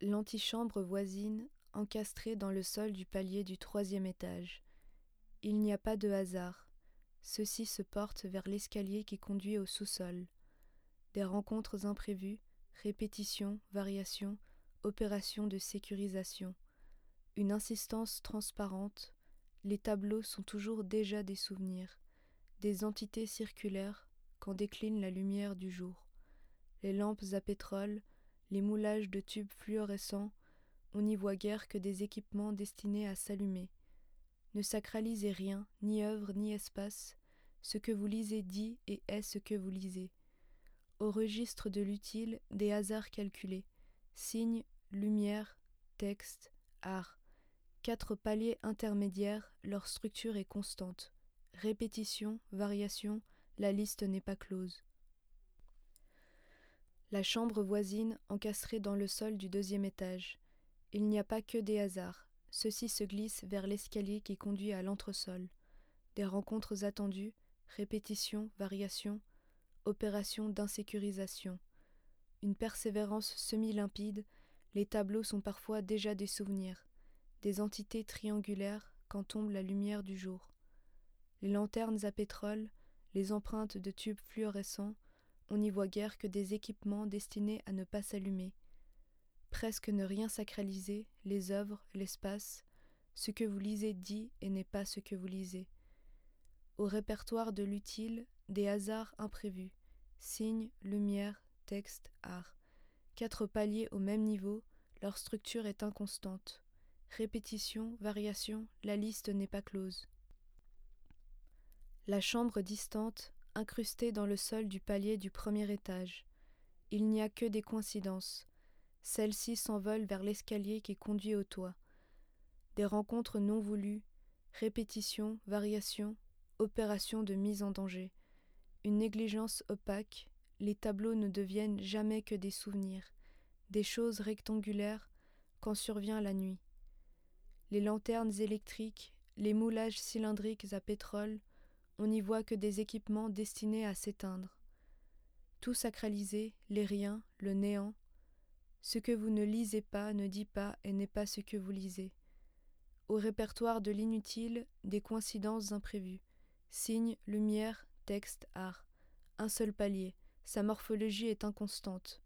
L'antichambre voisine, encastrée dans le sol du palier du troisième étage. Il n'y a pas de hasard. Ceux-ci se portent vers l'escalier qui conduit au sous-sol. Des rencontres imprévues, répétitions, variations, opérations de sécurisation. Une insistance transparente. Les tableaux sont toujours déjà des souvenirs, des entités circulaires quand décline la lumière du jour. Les lampes à pétrole, les moulages de tubes fluorescents, on n'y voit guère que des équipements destinés à s'allumer. Ne sacralisez rien, ni œuvre, ni espace, ce que vous lisez dit et est ce que vous lisez. Au registre de l'utile, des hasards calculés, signes, lumière, texte, art. Quatre paliers intermédiaires, leur structure est constante. Répétition, variation, la liste n'est pas close. La chambre voisine encastrée dans le sol du deuxième étage. Il n'y a pas que des hasards. Ceux-ci se glissent vers l'escalier qui conduit à l'entresol. Des rencontres attendues, répétitions, variations, opérations d'insécurisation. Une persévérance semi-limpide, les tableaux sont parfois déjà des souvenirs, des entités triangulaires quand tombe la lumière du jour. Les lanternes à pétrole, les empreintes de tubes fluorescents, on n'y voit guère que des équipements destinés à ne pas s'allumer. Presque ne rien sacraliser, les œuvres, l'espace, ce que vous lisez dit et n'est pas ce que vous lisez. Au répertoire de l'utile, des hasards imprévus, signes, lumière, texte, art. Quatre paliers au même niveau, leur structure est inconstante. Répétition, variation, la liste n'est pas close. La chambre distante, incrustée dans le sol du palier du premier étage. Il n'y a que des coïncidences. Celle-ci s'envole vers l'escalier qui conduit au toit. Des rencontres non voulues, répétitions, variations, opérations de mise en danger. Une négligence opaque, les tableaux ne deviennent jamais que des souvenirs, des choses rectangulaires quand survient la nuit. Les lanternes électriques, les moulages cylindriques à pétrole, on n'y voit que des équipements destinés à s'éteindre. Tout sacralisé, les riens, le néant. Ce que vous ne lisez pas ne dit pas et n'est pas ce que vous lisez. Au répertoire de l'inutile, des coïncidences imprévues. Signes, lumière, texte, art. Un seul palier. Sa morphologie est inconstante.